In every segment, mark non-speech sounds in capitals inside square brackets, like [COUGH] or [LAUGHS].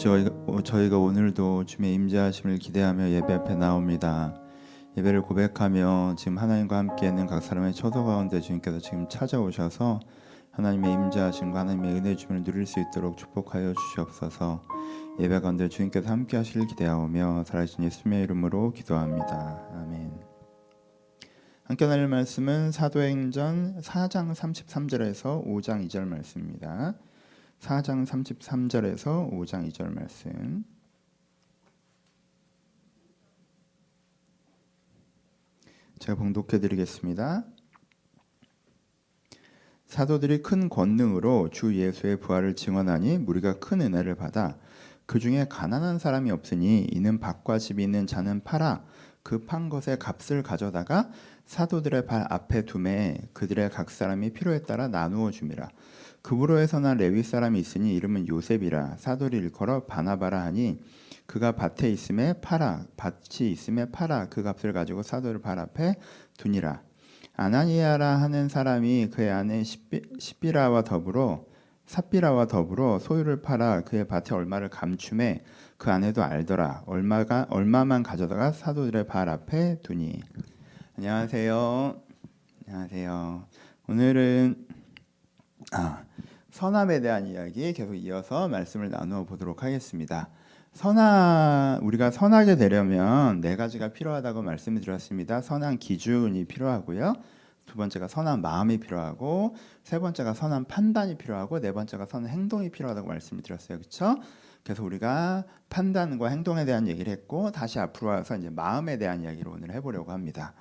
저희가, 어, 저희가 오늘도 주님의 임재하심을 기대하며 예배 앞에 나옵니다. 예배를 고백하며 지금 하나님과 함께 있는 각 사람의 처소 가운데 주님께서 지금 찾아오셔서 하나님의 임재하심과 하나님의 은혜 주심을 누릴 수 있도록 축복하여 주시옵소서. 예배 가운데 주님께서 함께 하시길 기대하오며 살아계신 예수님의 이름으로 기도합니다. 아멘. 함께 나눌 말씀은 사도행전 4장 33절에서 5장 2절 말씀입니다. 4장 33절에서 5장 2절 말씀. 제가 봉독해 드리겠습니다. 사도들이 큰 권능으로 주 예수의 부활을 증언하니 무리가 큰 은혜를 받아 그 중에 가난한 사람이 없으니 이는 밭과 집이 있는 자는 팔아 그 판 것의 값을 가져다가 사도들의 발 앞에 두매 그들의 각 사람이 필요에 따라 나누어 줌이라 그부로에서 난 레위 사람이 있으니 이름은 요셉이라 사도리 일컬어 바나바라 하니 그가 밭에 있음에 팔아 밭이 있음에 팔아 그 값을 가지고 사도를 발 앞에 두니라. 아나니아라 하는 사람이 그의 아내 시비, 시비라와 더불어 삽비라와 더불어 소유를 팔아 그의 밭에 얼마를 감춤해 그 아내도 알더라. 얼마가 얼마만 가져다가 사도들의 발 앞에 두니. 안녕하세요. 안녕하세요. 오늘은 아, 선함에 대한 이야기 계속 이어서 말씀을 나누어 보도록 하겠습니다. 선한 우리가 선하게 되려면 네 가지가 필요하다고 말씀을 드렸습니다. 선한 기준이 필요하고요. 두 번째가 선한 마음이 필요하고 세 번째가 선한 판단이 필요하고 네 번째가 선한 행동이 필요하다고 말씀을 드렸어요. 그렇죠? 그래서 우리가 판단과 행동에 대한 얘기를 했고 다시 앞으로 와서 이제 마음에 대한 이야기를 오늘 해 보려고 합니다.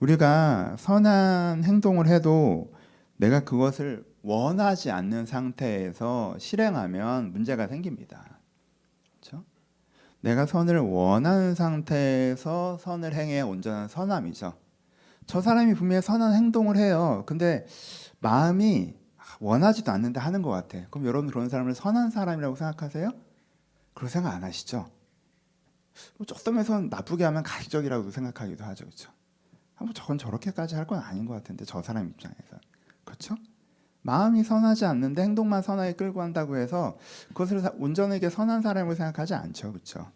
우리가 선한 행동을 해도 내가 그것을 원하지 않는 상태에서 실행하면 문제가 생깁니다. 그렇죠? 내가 선을 원하는 상태에서 선을 행해 온전한 선함이죠. 저 사람이 분명히 선한 행동을 해요. 근데 마음이 원하지도 않는데 하는 것 같아. 그럼 여러분 그런 사람을 선한 사람이라고 생각하세요? 그런 생각 안 하시죠? 조금에서 나쁘게 하면 가시적이라고 생각하기도 하죠, 그렇죠? 뭐 저건 저렇게까지 할 건 아닌 것 같은데 저 사람 입장에서 그렇죠? 마음이 선하지 않는데 행동만 선하게 끌고 한다고 해서 그것을 온전하게 선한 사람을 생각하지 않죠, 그렇죠?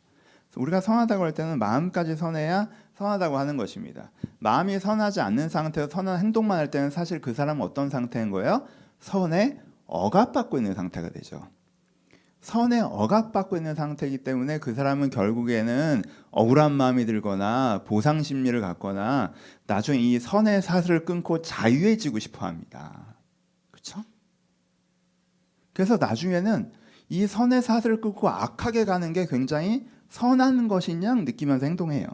우리가 선하다고 할 때는 마음까지 선해야 선하다고 하는 것입니다. 마음이 선하지 않는 상태에서 선한 행동만 할 때는 사실 그 사람은 어떤 상태인 거예요? 선에 억압받고 있는 상태가 되죠. 선에 억압받고 있는 상태이기 때문에 그 사람은 결국에는 억울한 마음이 들거나 보상 심리를 갖거나 나중에 이 선의 사슬을 끊고 자유해지고 싶어 합니다. 그래서 나중에는 이 선의 사슬을 끊고 악하게 가는 게 굉장히 선한 것인 양 느끼면서 행동해요.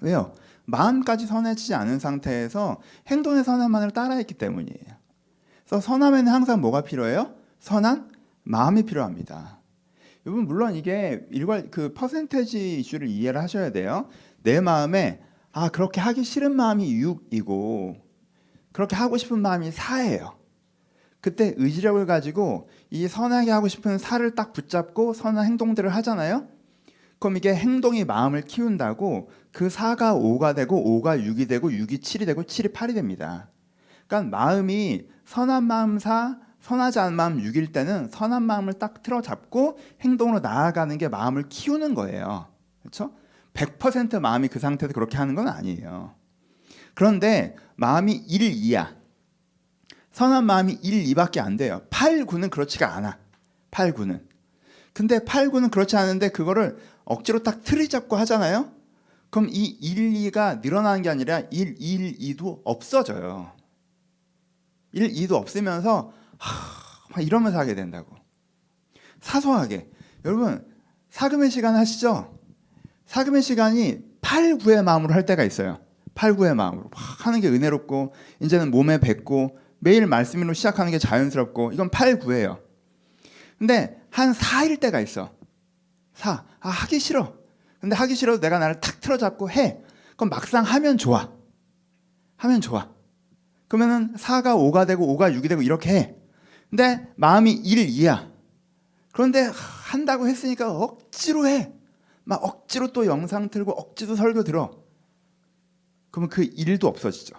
왜요? 마음까지 선해지지 않은 상태에서 행동의 선함만을 따라했기 때문이에요. 그래서 선함에는 항상 뭐가 필요해요? 선한 마음이 필요합니다. 여러분 물론 이게 일괄 그 퍼센테지 이슈를 이해를 하셔야 돼요. 내 마음에 아 그렇게 하기 싫은 마음이 6이고 그렇게 하고 싶은 마음이 4예요. 그때 의지력을 가지고 이 선하게 하고 싶은 살을 딱 붙잡고 선한 행동들을 하잖아요. 그럼 이게 행동이 마음을 키운다고 그 4가 5가 되고 5가 6이 되고 6이 7이 되고 7이 8이 됩니다. 그러니까 마음이 선한 마음 4, 선하지 않은 마음 6일 때는 선한 마음을 딱 틀어 잡고 행동으로 나아가는 게 마음을 키우는 거예요. 그렇죠? 100% 마음이 그 상태에서 그렇게 하는 건 아니에요. 그런데 마음이 1, 2야. 선한 마음이 1, 2밖에 안 돼요. 8, 9는 그렇지가 않아. 8, 9는. 근데 8, 9는 그렇지 않은데 그거를 억지로 딱 틀이 잡고 하잖아요. 그럼 이 1, 2가 늘어나는 게 아니라 1, 1, 2도 없어져요. 1, 2도 없으면서 하, 이러면서 하게 된다고. 사소하게. 여러분, 사금의 시간 하시죠? 사금의 시간이 8, 9의 마음으로 할 때가 있어요. 8, 9의 마음으로. 막 하는 게 은혜롭고, 이제는 몸에 뱉고, 매일 말씀으로 시작하는 게 자연스럽고, 이건 8, 9예요. 근데 한 4일 때가 있어. 4. 아, 하기 싫어. 근데 하기 싫어도 내가 나를 탁 틀어잡고 해. 그럼 막상 하면 좋아. 하면 좋아. 그러면은 4가 5가 되고 5가 6이 되고 이렇게 해. 근데 마음이 1, 2야. 그런데 한다고 했으니까 억지로 해. 막 억지로 또 영상 틀고 억지로 설교 들어. 그러면 그 일도 없어지죠.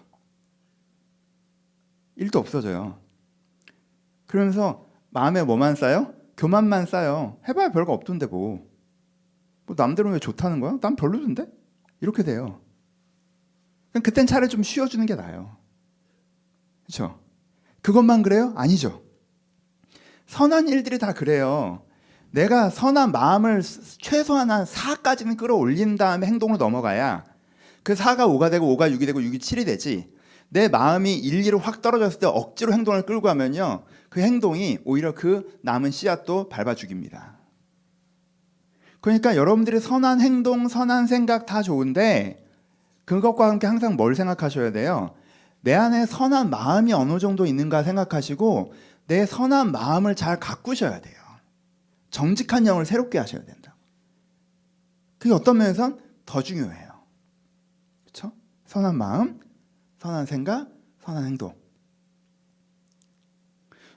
일도 없어져요. 그러면서 마음에 뭐만 쌓여? 교만만 쌓여. 해봐야 별거 없던데 뭐. 뭐 남들은 왜 좋다는 거야? 난 별로던데? 이렇게 돼요. 그럼 그땐 차라리 좀 쉬어주는 게 나아요. 그렇죠? 그것만 그래요? 아니죠. 선한 일들이 다 그래요. 내가 선한 마음을 스- 최소한 한 4까지는 끌어올린 다음에 행동으로 넘어가야 그 4가 5가 되고 5가 6이 되고 6이 7이 되지. 내 마음이 1, 2로 확 떨어졌을 때 억지로 행동을 끌고 가면요. 그 행동이 오히려 그 남은 씨앗도 밟아 죽입니다. 그러니까 여러분들이 선한 행동, 선한 생각 다 좋은데 그것과 함께 항상 뭘 생각하셔야 돼요? 내 안에 선한 마음이 어느 정도 있는가 생각하시고 내 선한 마음을 잘 가꾸셔야 돼요. 정직한 영을 새롭게 하셔야 된다. 그게 어떤 면에선 더 중요해요. 그렇죠? 선한 마음, 선한 생각, 선한 행동.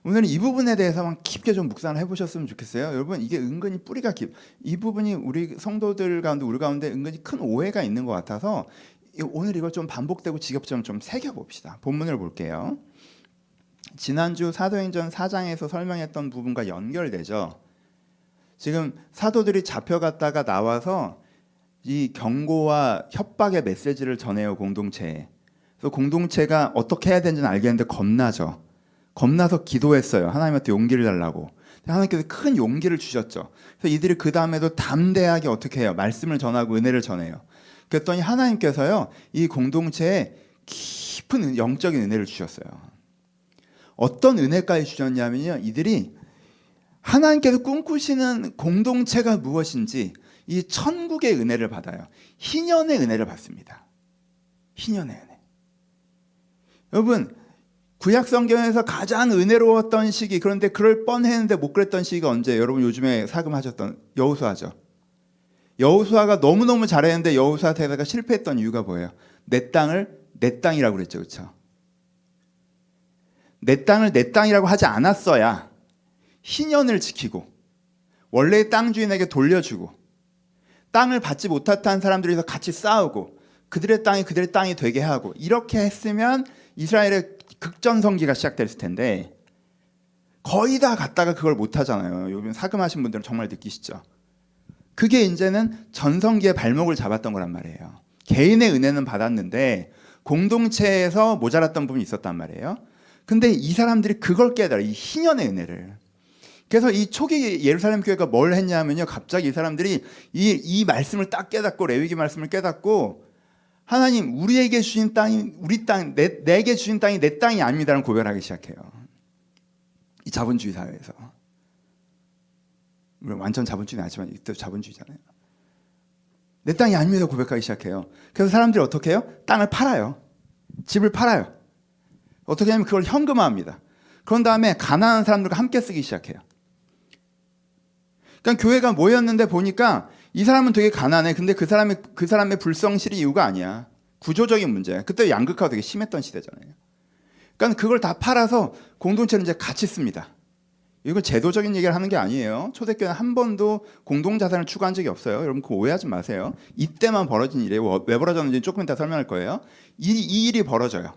오늘은 이 부분에 대해서만 깊게 좀 묵상을 해보셨으면 좋겠어요. 여러분 이게 은근히 뿌리가 깊. 이 부분이 우리 성도들 가운데 우리 가운데 은근히 큰 오해가 있는 것 같아서 이- 오늘 이걸 좀 반복되고 지겹점 좀 새겨봅시다. 본문을 볼게요. 지난주 사도행전 4장에서 설명했던 부분과 연결되죠. 지금 사도들이 잡혀갔다가 나와서 이 경고와 협박의 메시지를 전해요 공동체에. 그래서 공동체가 어떻게 해야 되는지는 알겠는데 겁나죠. 겁나서 기도했어요. 하나님한테 용기를 달라고. 하나님께서 큰 용기를 주셨죠. 그래서 이들이 그 다음에도 담대하게 어떻게 해요? 말씀을 전하고 은혜를 전해요. 그랬더니 하나님께서요 이 공동체에 깊은 은- 영적인 은혜를 주셨어요. 어떤 은혜까지 주셨냐면요 이들이 하나님께서 꿈꾸시는 공동체가 무엇인지 이 천국의 은혜를 받아요. 희년의 은혜를 받습니다. 희년의 은혜. 여러분 구약 성경에서 가장 은혜로웠던 시기 그런데 그럴 뻔했는데 못 그랬던 시기가 언제? 여러분 요즘에 사금하셨던 여호수아죠. 여호수아가 너무 너무 잘했는데 여호수아 세대가 실패했던 이유가 뭐예요? 내 땅을 내 땅이라고 그랬죠, 그렇죠? 내 땅을 내 땅이라고 하지 않았어야 희년을 지키고 원래의 땅 주인에게 돌려주고 땅을 받지 못했던 사람들이서 같이 싸우고 그들의 땅이 그들의 땅이 되게 하고 이렇게 했으면 이스라엘의 극전 성기가 시작됐을 텐데 거의 다 갔다가 그걸 못 하잖아요. 요즘 사금하신 분들은 정말 느끼시죠. 그게 이제는 전성기의 발목을 잡았던 거란 말이에요. 개인의 은혜는 받았는데 공동체에서 모자랐던 부분이 있었단 말이에요. 근데 이 사람들이 그걸 깨달아 이 희년의 은혜를. 그래서 이 초기 예루살렘 교회가 뭘 했냐면요. 갑자기 이 사람들이 이, 이 말씀을 딱 깨닫고 레위기 말씀을 깨닫고 하나님 우리에게 주신 땅이 우리 땅 내, 내게 주신 땅이 내 땅이 아닙니다라는 고백을 하기 시작해요. 이 자본주의 사회에서 물론 완전 자본주의는 아니지만 이때 자본주의잖아요. 내 땅이 아닙니다 고백하기 시작해요. 그래서 사람들이 어떻게 해요? 땅을 팔아요. 집을 팔아요. 어떻게 하면 그걸 현금화합니다. 그런 다음에 가난한 사람들과 함께 쓰기 시작해요. 그러니까 교회가 모였는데 보니까 이 사람은 되게 가난해. 근데 그 사람의 그 사람의 불성실이 이유가 아니야. 구조적인 문제야. 그때 양극화가 되게 심했던 시대잖아요. 그러니까 그걸 다 팔아서 공동체를 이제 같이 씁니다. 이거 제도적인 얘기를 하는 게 아니에요. 초대교회는 한 번도 공동자산을 추구한 적이 없어요. 여러분 그 오해하지 마세요. 이때만 벌어진 일이에요. 왜 벌어졌는지 조금 이따 설명할 거예요. 이, 이 일이 벌어져요.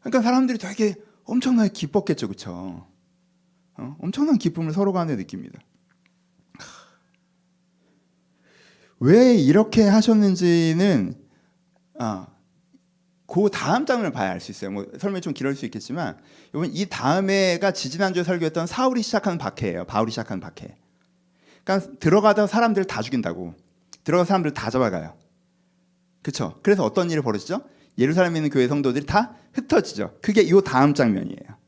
그러니까 사람들이 되게 엄청나게 기뻤겠죠, 그렇죠? 어? 엄청난 기쁨을 서로 간에 느낍니다. 왜 이렇게 하셨는지는 아, 그 다음 장을 봐야 알 수 있어요. 뭐 설명이 좀 길을 수 있겠지만 여러분 이 다음에가 지지난주에 설교했던 사울이 시작하는 박해예요. 바울이 시작하는 박해. 그러니까 들어가다 사람들 다 죽인다고. 들어가 사람들 다 잡아가요. 그렇죠? 그래서 어떤 일이 벌어지죠? 예루살렘에 있는 교회 성도들이 다 흩어지죠. 그게 이 다음 장면이에요.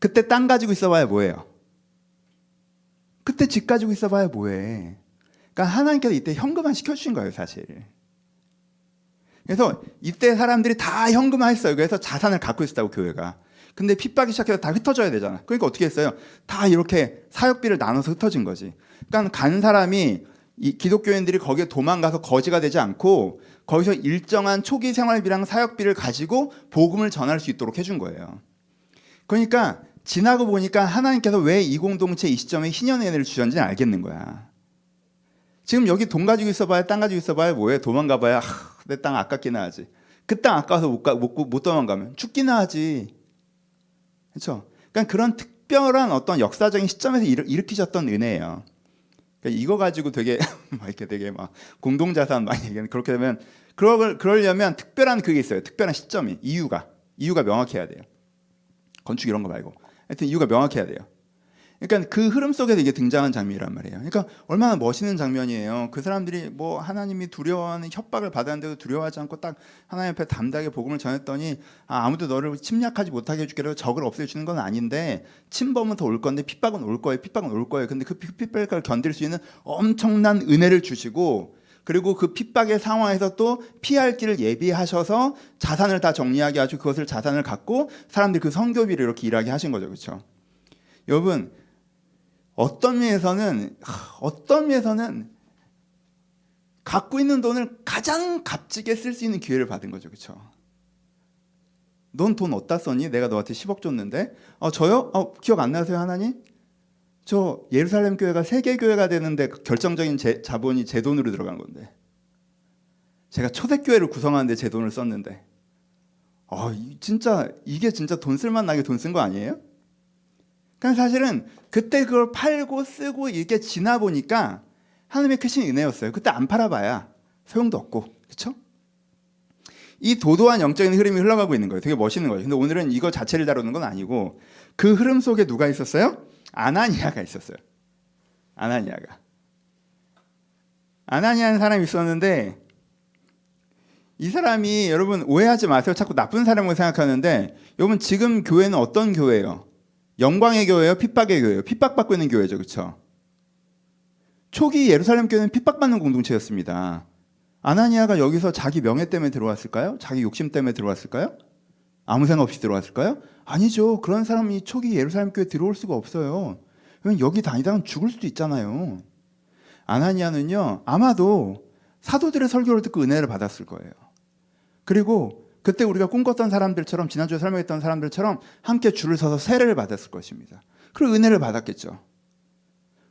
그때 땅 가지고 있어봐야 뭐예요? 그때 집 가지고 있어봐야 뭐해? 그러니까 하나님께서 이때 현금화 시켜주신 거예요, 사실. 그래서 이때 사람들이 다 현금화했어요. 그래서 자산을 갖고 있었다고 교회가. 근데 핍박이 시작해서 다 흩어져야 되잖아. 그러니까 어떻게 했어요? 다 이렇게 사역비를 나눠서 흩어진 거지. 그러니까 간 사람이 이 기독교인들이 거기에 도망가서 거지가 되지 않고 거기서 일정한 초기 생활비랑 사역비를 가지고 복음을 전할 수 있도록 해준 거예요. 그러니까 지나고 보니까 하나님께서 왜 이 공동체 이 시점에 희년의 은혜를 주셨는지 알겠는 거야. 지금 여기 돈 가지고 있어봐야 땅 가지고 있어봐야 뭐해 도망가봐야 내땅 아깝기나 하지. 그 땅 아까워서 못, 가, 못, 못 도망가면 죽기나 하지. 그렇죠? 그러니까 그런 특, 특별한 어떤 역사적인 시점에서 일, 일으키셨던 은혜예요. 그러니까 이거 가지고 되게 [LAUGHS] 막 이렇게 되게 막 공동자산 많이 얘기하는 그렇게 되면 그걸 그러려면 특별한 그게 있어요. 특별한 시점이 이유가 이유가 명확해야 돼요. 건축 이런 거 말고 하여튼 이유가 명확해야 돼요. 그러니까 그 흐름 속에서 이게 등장한 장면이란 말이에요. 그러니까 얼마나 멋있는 장면이에요. 그 사람들이 뭐 하나님이 두려워하는 협박을 받았는데도 두려워하지 않고 딱 하나님 앞에 담대하게 복음을 전했더니 아, 아무도 너를 침략하지 못하게 해주기로 적을 없애주는 건 아닌데 침범은 더 올 건데 핍박은 올 거예요. 핍박은 올 거예요. 근데 그 핍박을 견딜 수 있는 엄청난 은혜를 주시고 그리고 그 핍박의 상황에서 또 피할 길을 예비하셔서 자산을 다 정리하게 하시고 그것을 자산을 갖고 사람들이 그 성교비를 이렇게 일하게 하신 거죠. 그렇죠? 여러분 어떤 면에서는 어떤 면에서는 갖고 있는 돈을 가장 값지게 쓸 수 있는 기회를 받은 거죠, 그렇죠? 넌 돈 어디다 썼니? 내가 너한테 10억 줬는데, 어 저요? 어 기억 안 나세요, 하나님? 저 예루살렘 교회가 세계 교회가 되는데 결정적인 제, 자본이 제 돈으로 들어간 건데, 제가 초대 교회를 구성하는데 제 돈을 썼는데, 어 진짜 이게 진짜 돈 쓸만 나게 돈 쓴 거 아니에요? 그러니까 사실은 그때 그걸 팔고 쓰고 이렇게 지나 보니까 하나님의 크신 은혜였어요. 그때 안 팔아봐야 소용도 없고, 그렇죠? 이 도도한 영적인 흐름이 흘러가고 있는 거예요. 되게 멋있는 거예요. 근데 오늘은 이거 자체를 다루는 건 아니고 그 흐름 속에 누가 있었어요? 아나니아가 있었어요. 아나니아가. 아나니아는 사람이 있었는데 이 사람이 여러분 오해하지 마세요. 자꾸 나쁜 사람으로 생각하는데 여러분 지금 교회는 어떤 교회예요? 영광의 교회예요, 핍박의 교회예요. 핍박받고 있는 교회죠, 그렇죠? 초기 예루살렘 교회는 핍박받는 공동체였습니다. 아나니아가 여기서 자기 명예 때문에 들어왔을까요? 자기 욕심 때문에 들어왔을까요? 아무 생각 없이 들어왔을까요? 아니죠. 그런 사람이 초기 예루살렘 교회 들어올 수가 없어요. 왜냐면 여기 다니다가 죽을 수도 있잖아요. 아나니아는요, 아마도 사도들의 설교를 듣고 은혜를 받았을 거예요. 그리고 그때 우리가 꿈꿨던 사람들처럼 지난주에 설명했던 사람들처럼 함께 줄을 서서 세례를 받았을 것입니다. 그리고 은혜를 받았겠죠.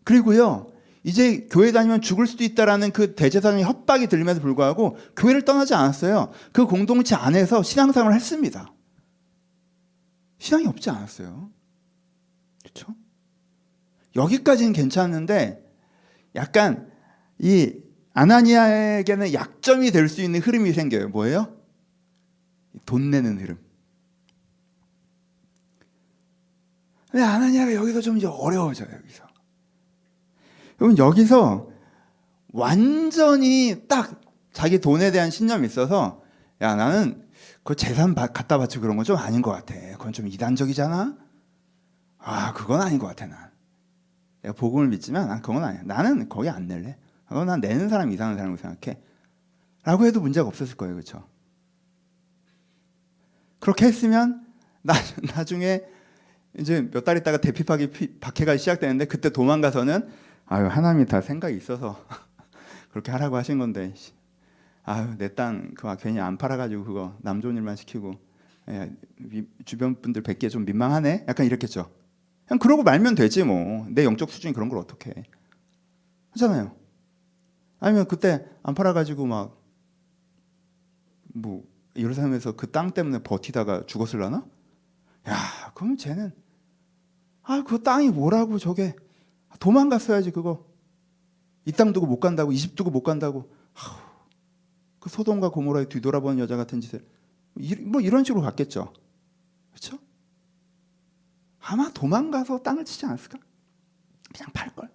그리고요. 이제 교회 다니면 죽을 수도 있다라는 그 대제사장의 협박이 들림에도 불구하고 교회를 떠나지 않았어요. 그 공동체 안에서 신앙생활을 했습니다. 신앙이 없지 않았어요. 그렇죠? 여기까지는 괜찮은데 약간 이 아나니아에게는 약점이 될 수 있는 흐름이 생겨요. 뭐예요? 돈 내는 흐름. 근데 아나니아가 여기서 좀 이제 어려워져요, 여기서. 여러분, 여기서 완전히 딱 자기 돈에 대한 신념이 있어서, 야, 나는 그 재산 갖다 바치고 그런 건 좀 아닌 것 같아. 그건 좀 이단적이잖아? 아, 그건 아닌 것 같아, 난. 내가 복음을 믿지만, 난 그건 아니야. 나는 거기 안 낼래. 난 내는 사람 이상한 사람이라고 생각해. 라고 해도 문제가 없었을 거예요, 그렇죠? 그렇게 했으면 나, 나중에 이제 몇 달 있다가 대피박이 박해가 시작되는데 그때 도망가서는 아유 하나님이 다 생각이 있어서 [LAUGHS] 그렇게 하라고 하신 건데 아유 내 땅 그거 괜히 안 팔아가지고 그거 남 좋은 일만 시키고. 예, 주변 분들 뵙기에 좀 민망하네? 약간 이랬겠죠. 그냥 그러고 말면 되지 뭐. 내 영적 수준이 그런 걸 어떻게 해? 하잖아요. 아니면 그때 안 팔아가지고 막 뭐 예루살렘에서 그 땅 때문에 버티다가 죽었을라나? 야, 그럼 쟤는 아, 그 땅이 뭐라고 저게 도망갔어야지 그거. 이 땅 두고 못 간다고, 이집 두고 못 간다고. 아우, 그 소돔과 고모라에 뒤돌아보는 여자 같은 짓을 뭐 이런 식으로 갔겠죠. 그렇죠? 아마 도망가서 땅을 치지 않았을까? 그냥 팔 걸.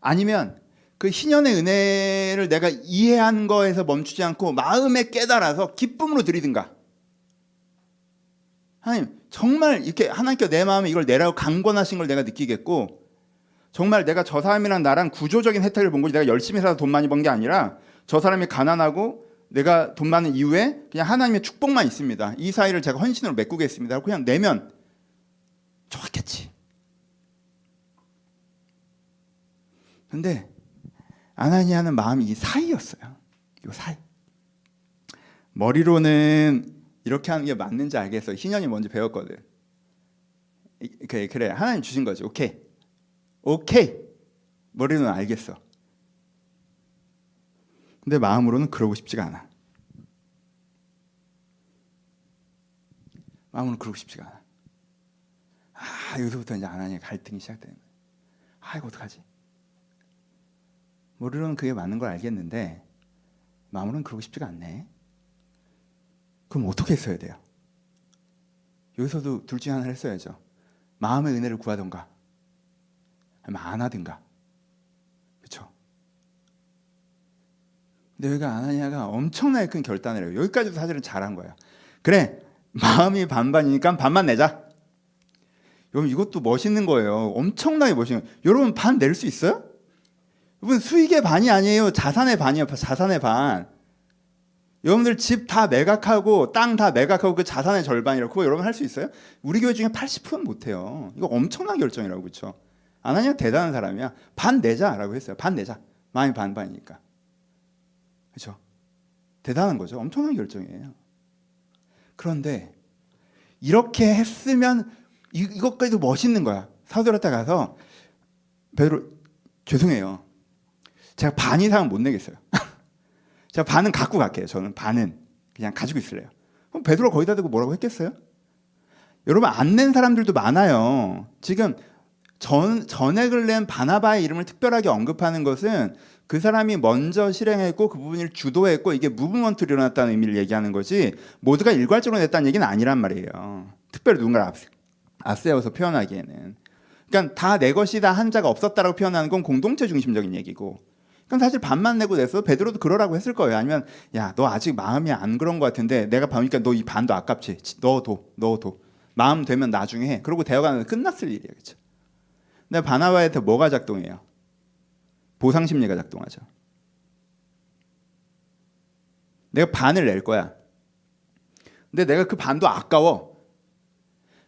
아니면 그 희년의 은혜를 내가 이해한 거에서 멈추지 않고 마음에 깨달아서 기쁨으로 드리든가. 하나님, 정말 이렇게 하나님께 내 마음에 이걸 내라고 강권하신 걸 내가 느끼겠고, 정말 내가 저 사람이랑 나랑 구조적인 혜택을 본 거지 내가 열심히 살아서 돈 많이 번 게 아니라 저 사람이 가난하고 내가 돈 많은 이후에 그냥 하나님의 축복만 있습니다. 이 사이를 제가 헌신으로 메꾸겠습니다. 그냥 내면 좋았겠지. 근데 아나니아는 마음이 이 사이였어요. 이 사이. 머리로는 이렇게 하는 게 맞는지 알겠어. 희년이 뭔지 배웠거든. 그래, 그래. 하나님 주신 거지. 오케이. 오케이. 머리로는 알겠어. 근데 마음으로는 그러고 싶지가 않아. 마음으로는 그러고 싶지가 않아. 여기서부터 이제 아나니아 갈등이 시작되는 거예요. 아 이거 어떡하지? 머리로는 그게 맞는 걸 알겠는데 마음으로는 그러고 싶지가 않네. 그럼 어떻게 했어야 돼요? 여기서도 둘 중에 하나를 했어야죠. 마음의 은혜를 구하던가 아니면 안 하든가. 그렇죠? 근데 여기가 아나니아가 엄청나게 큰 결단을 해요. 여기까지도 사실은 잘한 거예요. 그래 마음이 반반이니까 반만 내자. 여러분 이것도 멋있는 거예요. 엄청나게 멋있는 거예요. 여러분 반 낼 수 있어요? 여러분 수익의 반이 아니에요. 자산의 반이에요. 자산의 반. 여러분들 집 다 매각하고 땅 다 매각하고 그 자산의 절반이라고 그거 여러분 할 수 있어요? 우리 교회 중에 80%는 못해요. 이거 엄청난 결정이라고 그렇죠? 아나니아 대단한 사람이야. 반 내자라고 했어요. 반 내자. 마음이 반반이니까. 그렇죠? 대단한 거죠. 엄청난 결정이에요. 그런데 이렇게 했으면 이, 이것까지도 멋있는 거야. 사도라타 가서 베드로 죄송해요. 제가 반 이상은 못 내겠어요. [LAUGHS] 제가 반은 갖고 갈게요. 저는 반은 그냥 가지고 있을래요. 그럼 베드로 거기다 대고 뭐라고 했겠어요? 여러분 안 낸 사람들도 많아요. 지금 전, 전액을 낸 바나바의 이름을 특별하게 언급하는 것은 그 사람이 먼저 실행했고 그 부분을 주도했고 이게 무브먼트로 일어났다는 의미를 얘기하는 거지 모두가 일괄적으로 냈다는 얘기는 아니란 말이에요. 특별히 누군가를 앞, 앞세워서 표현하기에는. 그러니까 다 내 것이다 한 자가 없었다라고 표현하는 건 공동체 중심적인 얘기고 그럼 사실 반만 내고 냈어 베드로도 그러라고 했을 거예요. 아니면 야 너 아직 마음이 안 그런 것 같은데 내가 보니까 너 이 반도 아깝지. 넣어둬 넣어둬. 마음 되면 나중에 해. 그러고 대화가 끝났을 일이야그죠 근데 바나바한테 뭐가 작동해요? 보상 심리가 작동하죠. 내가 반을 낼 거야. 근데 내가 그 반도 아까워.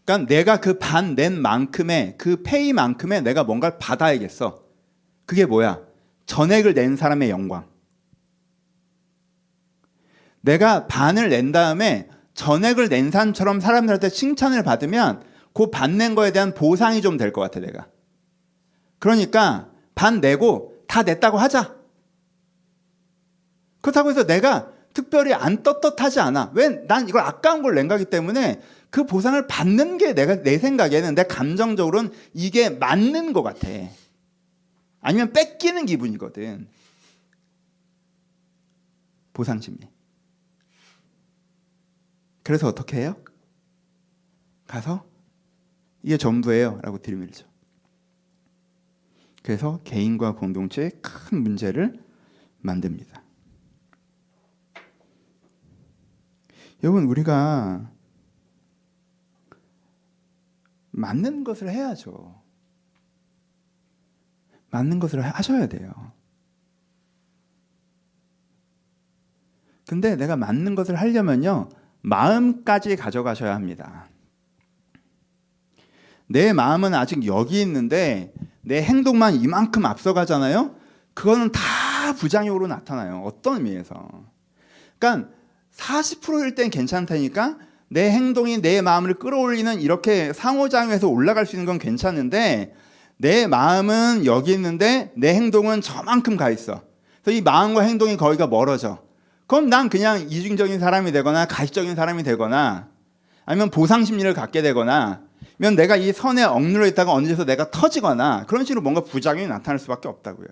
그러니까 내가 그 반 낸 만큼의 그 페이만큼의 내가 뭔가를 받아야겠어. 그게 뭐야? 전액을 낸 사람의 영광. 내가 반을 낸 다음에 전액을 낸 사람처럼 사람들한테 칭찬을 받으면 그 반 낸 거에 대한 보상이 좀 될 것 같아 내가. 그러니까 반 내고 다 냈다고 하자. 그렇다고 해서 내가 특별히 안 떳떳하지 않아. 왜? 난 이걸 아까운 걸 낸 거기 때문에 그 보상을 받는 게 내가 내 생각에는 내 감정적으로는 이게 맞는 것 같아. 아니면 뺏기는 기분이거든. 보상 심리. 그래서 어떻게 해요? 가서 이게 전부예요 라고 들이밀죠. 그래서 개인과 공동체에 큰 문제를 만듭니다. 여러분 우리가 맞는 것을 해야죠. 맞는 것을 하셔야 돼요. 근데 내가 맞는 것을 하려면요. 마음까지 가져가셔야 합니다. 내 마음은 아직 여기 있는데 내 행동만 이만큼 앞서가잖아요. 그거는 다 부작용으로 나타나요. 어떤 의미에서. 그러니까 40%일 땐 괜찮다니까 내 행동이 내 마음을 끌어올리는 이렇게 상호작용해서 올라갈 수 있는 건 괜찮은데 내 마음은 여기 있는데 내 행동은 저만큼 가 있어. 그래서 이 마음과 행동이 거기가 멀어져. 그럼 난 그냥 이중적인 사람이 되거나 가시적인 사람이 되거나 아니면 보상 심리를 갖게 되거나 면 내가 이 선에 억눌려 있다가 언제서 내가 터지거나 그런 식으로 뭔가 부작용이 나타날 수밖에 없다고요.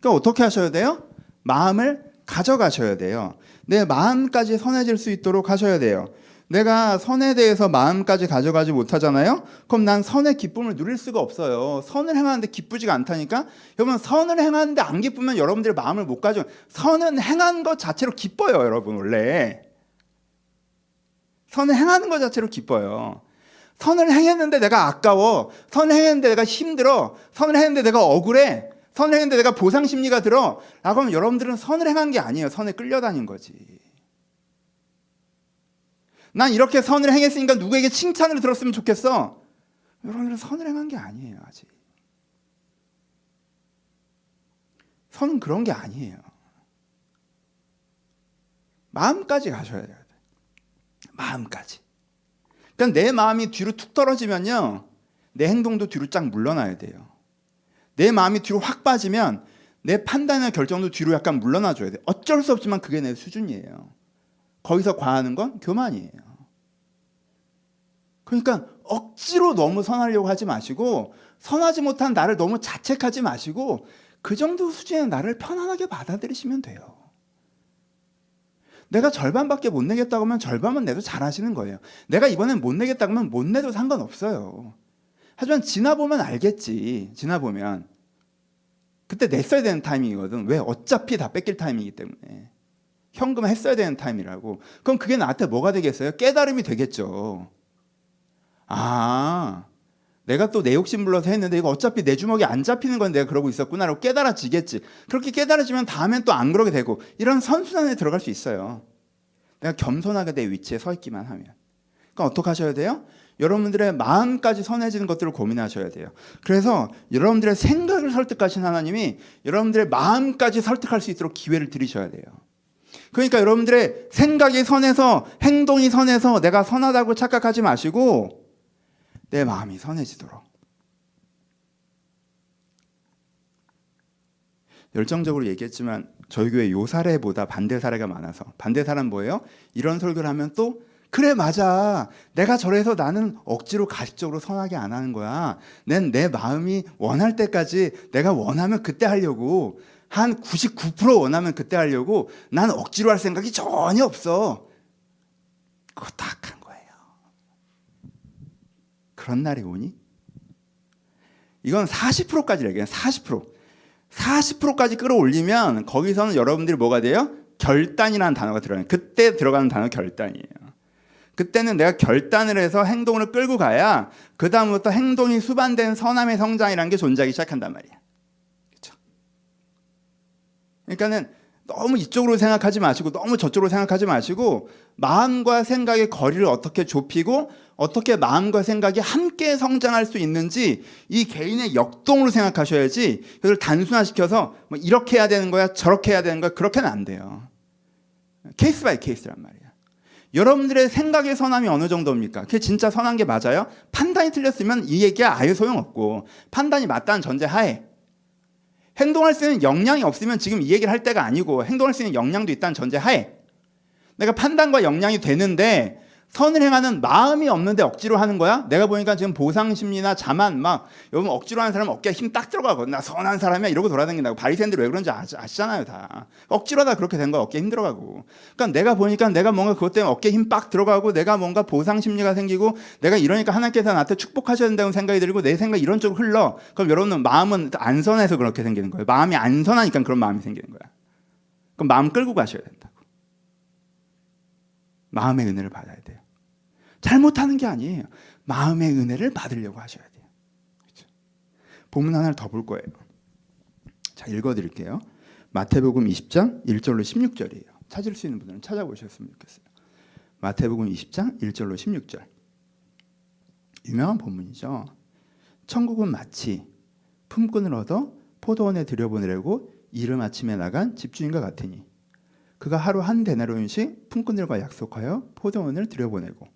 그러니까 어떻게 하셔야 돼요? 마음을 가져가셔야 돼요. 내 마음까지 선해질 수 있도록 하셔야 돼요. 내가 선에 대해서 마음까지 가져가지 못하잖아요? 그럼 난 선의 기쁨을 누릴 수가 없어요. 선을 행하는데 기쁘지가 않다니까? 여러분, 선을 행하는데 안 기쁘면 여러분들의 마음을 못 가져. 선은 행한 것 자체로 기뻐요, 여러분, 원래. 선을 행하는 것 자체로 기뻐요. 선을 행했는데 내가 아까워. 선을 행했는데 내가 힘들어. 선을 했는데 내가 억울해. 선을 했는데 내가 보상 심리가 들어. 라고 하면 여러분들은 선을 행한 게 아니에요. 선에 끌려다닌 거지. 난 이렇게 선을 행했으니까 누구에게 칭찬을 들었으면 좋겠어. 여러분들은 선을 행한 게 아니에요, 아직. 선은 그런 게 아니에요. 마음까지 가셔야 돼요. 마음까지. 그러니까 내 마음이 뒤로 툭 떨어지면요. 내 행동도 뒤로 쫙 물러나야 돼요. 내 마음이 뒤로 확 빠지면 내 판단이나 결정도 뒤로 약간 물러나 줘야 돼. 어쩔 수 없지만 그게 내 수준이에요. 거기서 과하는 건 교만이에요. 그러니까 억지로 너무 선하려고 하지 마시고 선하지 못한 나를 너무 자책하지 마시고 그 정도 수준의 나를 편안하게 받아들이시면 돼요. 내가 절반밖에 못 내겠다고 하면 절반만 내도 잘하시는 거예요. 내가 이번엔 못 내겠다고 하면 못 내도 상관없어요. 하지만 지나보면 알겠지. 지나보면. 그때 냈어야 되는 타이밍이거든. 왜? 어차피 다 뺏길 타이밍이기 때문에. 현금 했어야 되는 타임이라고. 그럼 그게 나한테 뭐가 되겠어요? 깨달음이 되겠죠. 아, 내가 또 내 욕심 불러서 했는데 이거 어차피 내 주먹이 안 잡히는 건 내가 그러고 있었구나라고 깨달아지겠지. 그렇게 깨달아지면 다음엔 또 안 그러게 되고 이런 선순환에 들어갈 수 있어요. 내가 겸손하게 내 위치에 서 있기만 하면. 그럼 어떻게 하셔야 돼요? 여러분들의 마음까지 선해지는 것들을 고민하셔야 돼요. 그래서 여러분들의 생각을 설득하신 하나님이 여러분들의 마음까지 설득할 수 있도록 기회를 드리셔야 돼요. 그러니까 여러분들의 생각이 선해서 행동이 선해서 내가 선하다고 착각하지 마시고 내 마음이 선해지도록. 열정적으로 얘기했지만 저희 교회 요 사례보다 반대 사례가 많아서. 반대 사람 뭐예요? 이런 설교를 하면 또 그래 맞아. 내가 저래서 나는 억지로 가식적으로 선하게 안 하는 거야. 난 내 마음이 원할 때까지 내가 원하면 그때 하려고. 한 99% 원하면 그때 하려고. 난 억지로 할 생각이 전혀 없어. 그거 거예요 그런 날이 오니? 이건 40%까지 얘기해요 40% 40%까지 끌어올리면 거기서는 여러분들이 뭐가 돼요? 결단이라는 단어가 들어가요. 그때 들어가는 단어 결단이에요. 그때는 내가 결단을 해서 행동을 끌고 가야 그 다음부터 행동이 수반된 선함의 성장이라는 게 존재하기 시작한단 말이야. 그렇죠? 그러니까는 너무 이쪽으로 생각하지 마시고 너무 저쪽으로 생각하지 마시고 마음과 생각의 거리를 어떻게 좁히고 어떻게 마음과 생각이 함께 성장할 수 있는지 이 개인의 역동으로 생각하셔야지 그걸 단순화시켜서 뭐 이렇게 해야 되는 거야 저렇게 해야 되는 거야 그렇게는 안 돼요. case by case란 말이야. 여러분들의 생각의 선함이 어느 정도입니까? 그게 진짜 선한 게 맞아요? 판단이 틀렸으면 이 얘기가 아예 소용없고 판단이 맞다는 전제 하에 행동할 수 있는 역량이 없으면 지금 이 얘기를 할 때가 아니고 행동할 수 있는 역량도 있다는 전제 하에 내가 판단과 역량이 되는데 선을 행하는 마음이 없는데 억지로 하는 거야? 내가 보니까 지금 보상심리나 자만 막 여러분 억지로 하는 사람은 어깨에 힘 딱 들어가거든. 나 선한 사람이야 이러고 돌아다닌다고 바리새인들이 왜 그런지 아시, 아시잖아요 다. 억지로 하다 그렇게 된 거야 어깨에 힘 들어가고. 그러니까 내가 보니까 내가 뭔가 그것 때문에 어깨에 힘빡 들어가고 내가 뭔가 보상심리가 생기고 내가 이러니까 하나님께서 나한테 축복하셔야 된다는 생각이 들고 내 생각이 이런 쪽으로 흘러. 그럼 여러분은 마음은 안 선해서 그렇게 생기는 거예요. 마음이 안 선하니까 그런 마음이 생기는 거야. 그럼 마음 끌고 가셔야 된다고. 마음의 은혜를 받아야 돼요. 잘못하는 게 아니에요. 마음의 은혜를 받으려고 하셔야 돼요. 그렇죠? 본문 하나를 더 볼 거예요. 자, 읽어 드릴게요. 마태복음 20장 1절로 16절이에요. 찾을 수 있는 분들은 찾아보셨으면 좋겠어요. 마태복음 20장 1절로 16절. 유명한 본문이죠. 천국은 마치 품꾼을 얻어 포도원에 들여보내려고 이른 아침에 나간 집주인과 같으니 그가 하루 한 데나리온씩 품꾼들과 약속하여 포도원을 들여보내고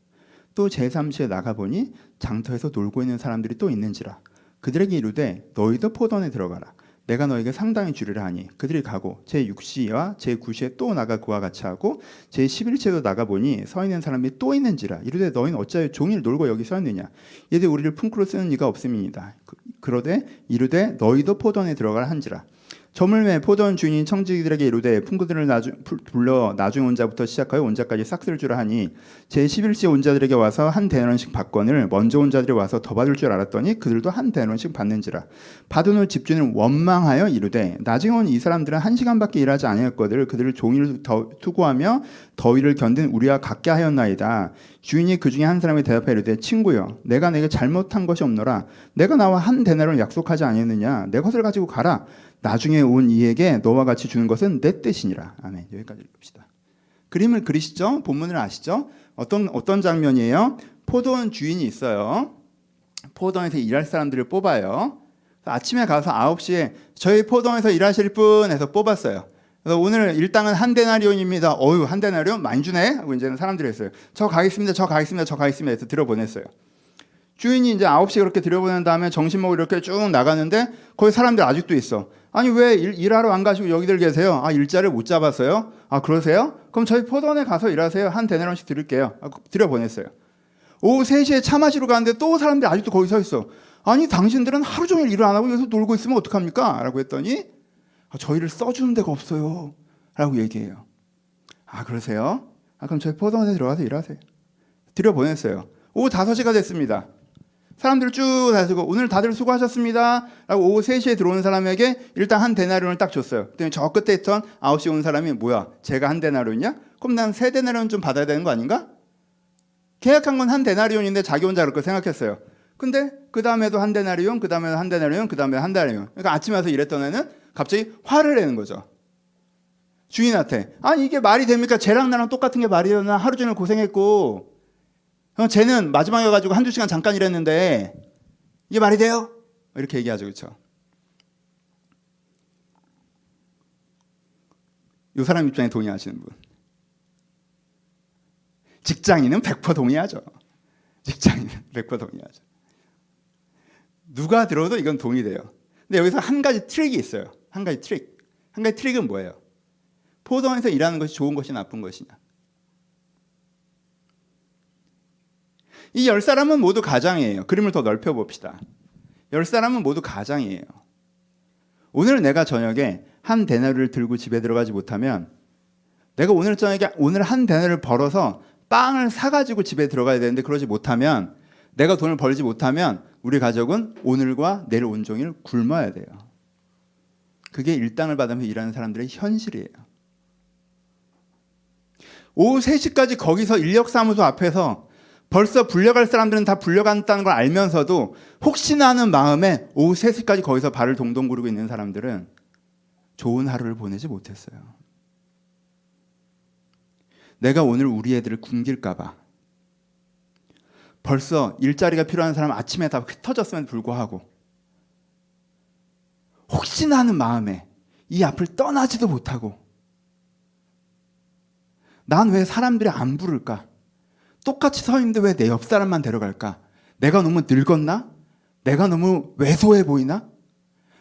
또 제3시에 나가보니 장터에서 놀고 있는 사람들이 또 있는지라 그들에게 이르되 너희도 포도원에 들어가라. 내가 너에게 상당히 주리라 하니 그들이 가고 제6시와 제9시에 또 나가 그와 같이 하고 제11시에도 나가보니 서 있는 사람이 또 있는지라 이르되 너희는 어찌하여 종일 놀고 여기 서 있느냐? 이르되 우리를 품꾸로 쓰는 이가 없음이니이다. 그- 그러되 이르되 너희도 포도원에 들어가라 한지라 저물매 포도원 주인이 청지기들에게 이르되 품꾼들을 나중, 불- 불러 나중 온 자부터 시작하여 온 자까지 싹쓸 줄 하니 제 11시에 온 자들에게 와서 한 대너런씩 받건을 먼저 온 자들이 와서 더 받을 줄 알았더니 그들도 한 대너런씩 받는지라. 받은 후 집주인은 원망하여 이르되 나중에 온이 사람들은 한 시간밖에 일하지 아니했거늘 그들을 종일 더 투고하며 더위를 견딘 우리와 같게 하였나이다. 주인이 그 중에 한 사람이 대답하여 이르되 친구여 내가 내게 잘못한 것이 없노라. 내가 나와 한 대나를 약속하지 아니했느냐? 내 것을 가지고 가라 나중에 온 이에게 너와 같이 주는 것은 내 뜻이니라 아멘 여기까지 읽읍시다 그림을 그리시죠 본문을 아시죠 어떤 어떤 장면이에요 포도원 주인이 있어요 포도원에서 일할 사람들을 뽑아요 아침에 가서 9시에 저희 포도원에서 일하실 분 해서 뽑았어요 그래서 오늘 일당은 한 데나리온입니다. 어유 한 데나리온 많이 주네. 하고 이제는 사람들이 했어요. 저 가겠습니다. 저 가겠습니다. 저 가겠습니다. 해서 들여보냈어요. 주인이 이제 9시 그렇게 들여보낸 다음에 점심 먹으러 이렇게 쭉 나가는데 거기 사람들 아직도 있어. 아니 왜 일, 일하러 안 가시고 여기들 계세요? 아 일자를 못 잡았어요? 아 그러세요? 그럼 저희 포도원에 가서 일하세요. 한 데나리온씩 드릴게요. 아, 들여 보냈어요. 오후 3시에 차 마시러 가는데 또 사람들이 아직도 거기 서 있어. 아니 당신들은 하루 종일 일을 안 하고 여기서 놀고 있으면 어떡합니까? 라고 했더니 아, 저희를 써주는 데가 없어요. 라고 얘기해요. 아 그러세요? 아 그럼 저희 포도원에 들어가서 일하세요. 들여 보냈어요. 오후 5시가 됐습니다. 사람들 쭉 다니고 오늘 다들 수고하셨습니다. 라고 오후 3시에 들어오는 사람에게 일단 한 데나리온을 딱 줬어요. 그랬더니 저 끝에 있던 9시에 온 사람이 뭐야? 제가 한 데나리온이냐? 그럼 난 세 데나리온 좀 받아야 되는 거 아닌가? 계약한 건 한 데나리온인데 자기 혼자 거 생각했어요. 근데 그 다음에도 한 데나리온, 그 다음에도 한 데나리온, 그 다음에 한 데나리온. 그러니까 아침에 와서 일했던 애는 갑자기 화를 내는 거죠. 주인한테. 아니 이게 말이 됩니까? 쟤랑 나랑 똑같은 게 말이에요. 나 하루 종일 고생했고 어, 쟤는 마지막에 가지고 한두 시간 잠깐 일했는데 이게 말이 돼요? 이렇게 얘기하죠. 그렇죠? 이 사람 입장에 동의하시는 분. 직장인은 100% 동의하죠. 직장인은 [LAUGHS] 100% 동의하죠. 누가 들어도 이건 동의돼요. 근데 여기서 한 가지 트릭이 있어요. 한 가지 트릭. 한 가지 트릭은 뭐예요? 포도원에서 일하는 것이 좋은 것이 나쁜 것이냐? 이 열 사람은 모두 가장이에요. 그림을 더 넓혀 봅시다. 열 사람은 모두 가장이에요. 오늘 내가 저녁에 한 데나리를 들고 집에 들어가지 못하면 내가 오늘 저녁에 오늘 한 데나리를 벌어서 빵을 사가지고 집에 들어가야 되는데 그러지 못하면 내가 돈을 벌지 못하면 우리 가족은 오늘과 내일 온종일 굶어야 돼요. 그게 일당을 받으면서 일하는 사람들의 현실이에요. 오후 3시까지 거기서 인력사무소 앞에서 벌써 불려갈 사람들은 다 불려간다는 걸 알면서도 혹시나 하는 마음에 오후 3시까지 거기서 발을 동동 구르고 있는 사람들은 좋은 하루를 보내지 못했어요. 내가 오늘 우리 애들을 굶길까봐 벌써 일자리가 필요한 사람 아침에 다 흩어졌음에도 불구하고 혹시나 하는 마음에 이 앞을 떠나지도 못하고 난 왜 사람들이 안 부를까? 똑같이 서 있는데 왜 내 옆 사람만 데려갈까? 내가 너무 늙었나? 내가 너무 왜소해 보이나?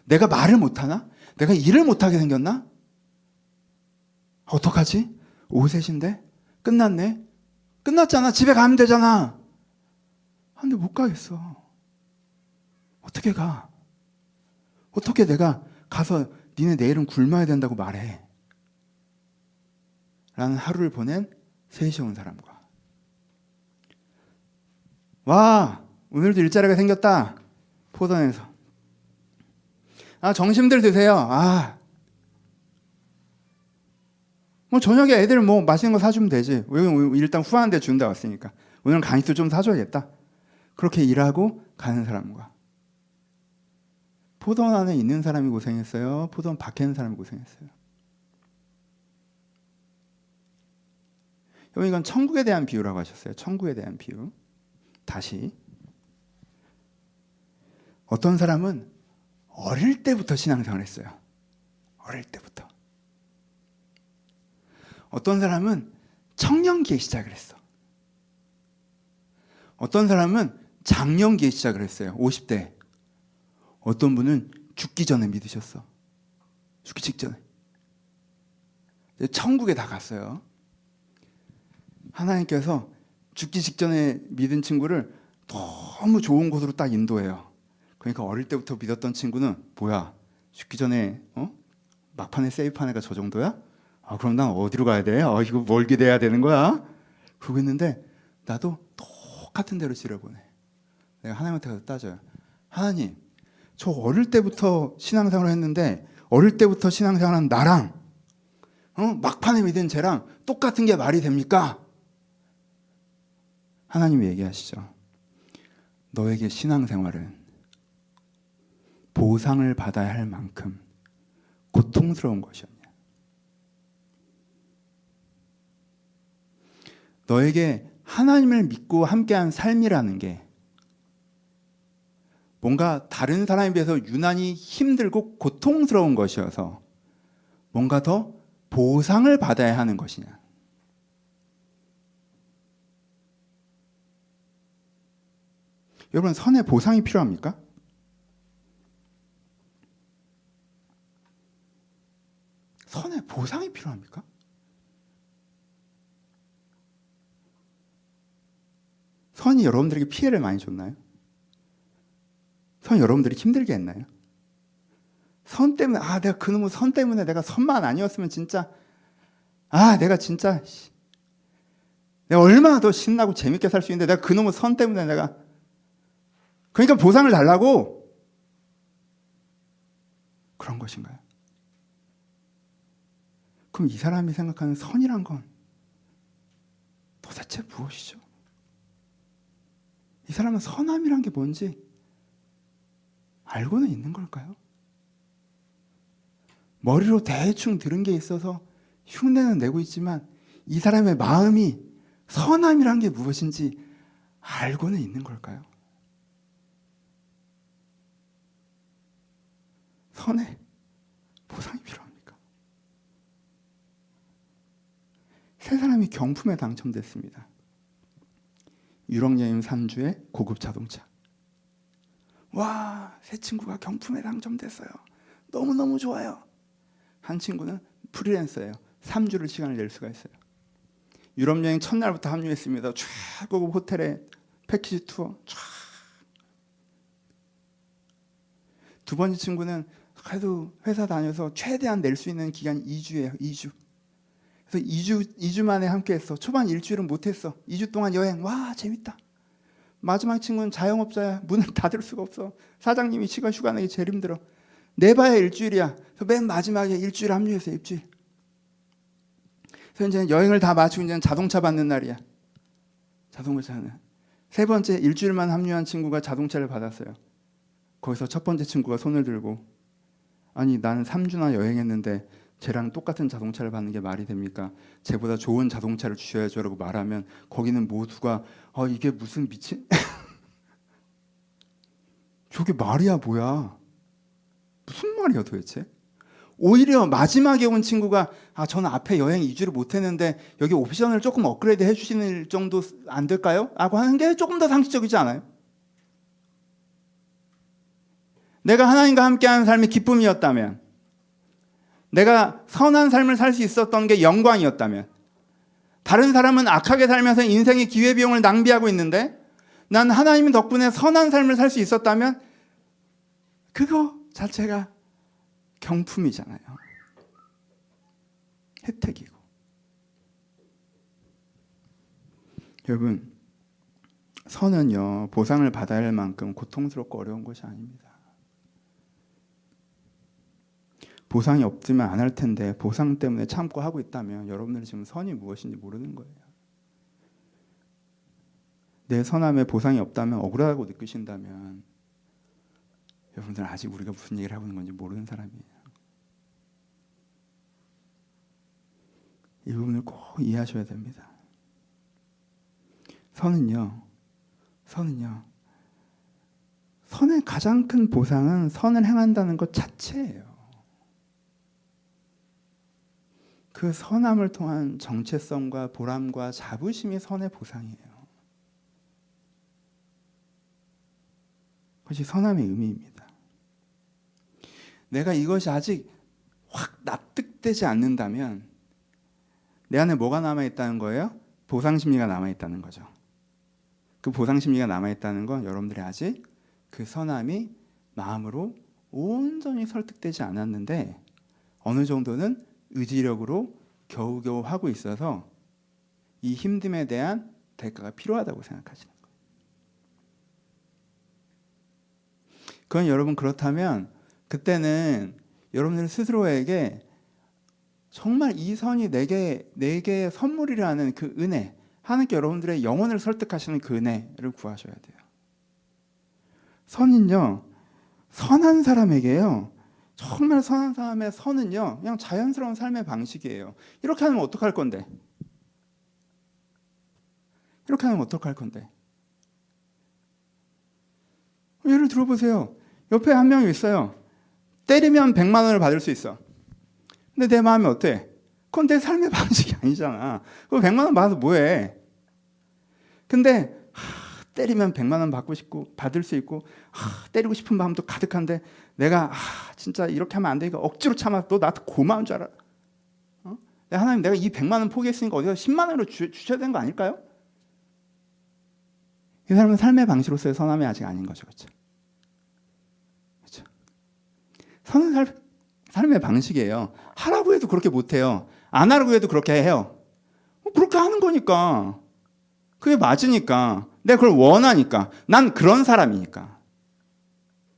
내가 말을 못하나? 내가 일을 못하게 생겼나? 어떡하지? 오후 3시인데? 끝났네? 끝났잖아. 집에 가면 되잖아. 아, 근데 못 가겠어. 어떻게 가? 어떻게 내가 가서 니네 내일은 굶어야 된다고 말해? 라는 하루를 보낸 셋이 온 사람과 와 오늘도 일자리가 생겼다. 포도원에서. 아 점심들 드세요. 아 뭐 저녁에 애들 뭐 맛있는 거 사주면 되지. 여기 일단 후한데 준다 왔으니까. 오늘은 간식도 좀 사줘야겠다. 그렇게 일하고 가는 사람과. 포도원 안에 있는 사람이 고생했어요. 포도원 밖에 있는 사람이 고생했어요. 여러분 이건 천국에 대한 비유라고 하셨어요. 천국에 대한 비유. 다시 어떤 사람은 어릴 때부터 신앙생활을 했어요. 어릴 때부터. 어떤 사람은 청년기에 시작을 했어. 어떤 사람은 장년기에 시작을 했어요. 50대. 어떤 분은 죽기 전에 믿으셨어. 죽기 직전에. 천국에 다 갔어요. 하나님께서 죽기 직전에 믿은 친구를 너무 좋은 곳으로 딱 인도해요. 그러니까 어릴 때부터 믿었던 친구는 뭐야 죽기 전에 어? 막판에 세이프한 애가 저 정도야? 아 그럼 난 어디로 가야 돼? 아 이거 뭘 기대해야 되는 거야? 그러고 있는데 나도 똑같은 대로 지려보내. 내가 하나님한테 가서 따져요. 하나님, 저 어릴 때부터 신앙생활을 했는데 어릴 때부터 신앙생활한 나랑 어? 막판에 믿은 쟤랑 똑같은 게 말이 됩니까? 하나님이 얘기하시죠. 너에게 신앙생활은 보상을 받아야 할 만큼 고통스러운 것이었냐. 너에게 하나님을 믿고 함께한 삶이라는 게 뭔가 다른 사람에 비해서 유난히 힘들고 고통스러운 것이어서 뭔가 더 보상을 받아야 하는 것이냐. 여러분 선의 보상이 필요합니까? 선의 보상이 필요합니까? 선이 여러분들에게 피해를 많이 줬나요? 선 여러분들이 힘들게 했나요? 선 때문에 아 내가 그놈의 선 때문에 내가 선만 아니었으면 진짜 아 내가 진짜 내가 얼마나 더 신나고 재밌게 살 수 있는데 내가 그놈의 선 때문에 내가 그러니까 보상을 달라고 그런 것인가요? 그럼 이 사람이 생각하는 선이란 건 도대체 무엇이죠? 이 사람은 선함이란 게 뭔지 알고는 있는 걸까요? 머리로 대충 들은 게 있어서 흉내는 내고 있지만 이 사람의 마음이 선함이란 게 무엇인지 알고는 있는 걸까요? 선에 보상이 필요합니까? 세 사람이 경품에 당첨됐습니다. 유럽 여행 3주의 고급 자동차. 와, 새 친구가 경품에 당첨됐어요. 너무너무 좋아요. 한 친구는 프리랜서예요. 3주를 시간을 낼 수가 있어요. 유럽 여행 첫날부터 합류했습니다. 최고급 호텔에 패키지 투어 쫙. 두 번째 친구는 그래도 회사 다녀서 최대한 낼 수 있는 기간이 2주예요. 2주. 그래서 2주 2주 만에 함께 했어. 초반 일주일은 못 했어. 2주 동안 여행. 와, 재밌다. 마지막 친구는 자영업자야. 문을 [LAUGHS] 닫을 수가 없어. 사장님이 시간 휴가 내기 제일 힘들어. 내봐야 일주일이야. 그래서 맨 마지막에 일주일 합류했어요. 일주일. 그래서 이제 여행을 다 마치고 이제 자동차 받는 날이야. 자동차는 세 번째 일주일만 합류한 친구가 자동차를 받았어요. 거기서 첫 번째 친구가 손을 들고 아니 나는 3주나 여행했는데 쟤랑 똑같은 자동차를 받는 게 말이 됩니까? 쟤보다 좋은 자동차를 주셔야죠라고 말하면 거기는 모두가 아 이게 무슨 미친 [LAUGHS] 저게 말이야 뭐야 무슨 말이야 도대체? 오히려 마지막에 온 친구가 아 저는 앞에 여행 2주를 못했는데 여기 옵션을 조금 업그레이드 해주시는 정도 안 될까요? 라고 하는 게 조금 더 상식적이지 않아요? 내가 하나님과 함께하는 삶이 기쁨이었다면 내가 선한 삶을 살 수 있었던 게 영광이었다면 다른 사람은 악하게 살면서 인생의 기회비용을 낭비하고 있는데 난 하나님 덕분에 선한 삶을 살 수 있었다면 그거 자체가 경품이잖아요. 혜택이고. 여러분, 선은요, 보상을 받아야 할 만큼 고통스럽고 어려운 것이 아닙니다. 보상이 없으면 안할 텐데 보상 때문에 참고 하고 있다면 여러분들은 지금 선이 무엇인지 모르는 거예요. 내 선함에 보상이 없다면 억울하다고 느끼신다면 여러분들 아직 우리가 무슨 얘기를 하고 있는 건지 모르는 사람이에요. 이 부분을 꼭 이해하셔야 됩니다. 선은요, 선은요, 선의 가장 큰 보상은 선을 행한다는 것 자체예요. 그 선함을 통한 정체성과 보람과 자부심이 선의 보상이에요. 그것이 선함의 의미입니다. 내가 이것이 아직 확 납득되지 않는다면 내 안에 뭐가 남아 있다는 거예요? 보상 심리가 남아 있다는 거죠. 그 보상 심리가 남아 있다는 건 여러분들이 아직 그 선함이 마음으로 온전히 설득되지 않았는데 어느 정도는 의지력으로 겨우겨우 하고 있어서 이 힘듦에 대한 대가가 필요하다고 생각하시는 거예요. 그건 여러분 그렇다면 그때는 여러분들 스스로에게 정말 이 선이 내게 내게 선물이라는 그 은혜, 하나님께 여러분들의 영혼을 설득하시는 그 은혜를 구하셔야 돼요. 선은요, 선한 사람에게요, 정말 선한 사람의 선은요, 그냥 자연스러운 삶의 방식이에요. 이렇게 하면 어떡할 건데? 이렇게 하면 어떡할 건데? 예를 들어보세요. 옆에 한 명이 있어요. 때리면 100만 원을 받을 수 있어. 근데 내 마음이 어때? 그건 내 삶의 [LAUGHS] 방식이 아니잖아. 그 100만 원 받아서 뭐해? 근데 하, 때리면 100만 원 받고 싶고 받을 수 있고 하, 때리고 싶은 마음도 가득한데 내가 하, 진짜 이렇게 하면 안 되니까 억지로 참아. 너 나한테 고마운 줄 알아? 어? 하나님 내가 이 100만 원 포기했으니까 어디서 10만 원으로 주, 주셔야 되는 거 아닐까요? 이 사람은 삶의 방식으로서의 선함이 아직 아닌 거죠, 그렇죠? 그렇죠? 선은 삶, 삶의 방식이에요. 하라고 해도 그렇게 못해요. 안 하라고 해도 그렇게 해요. 뭐 그렇게 하는 거니까. 그게 맞으니까. 내가 그걸 원하니까. 난 그런 사람이니까.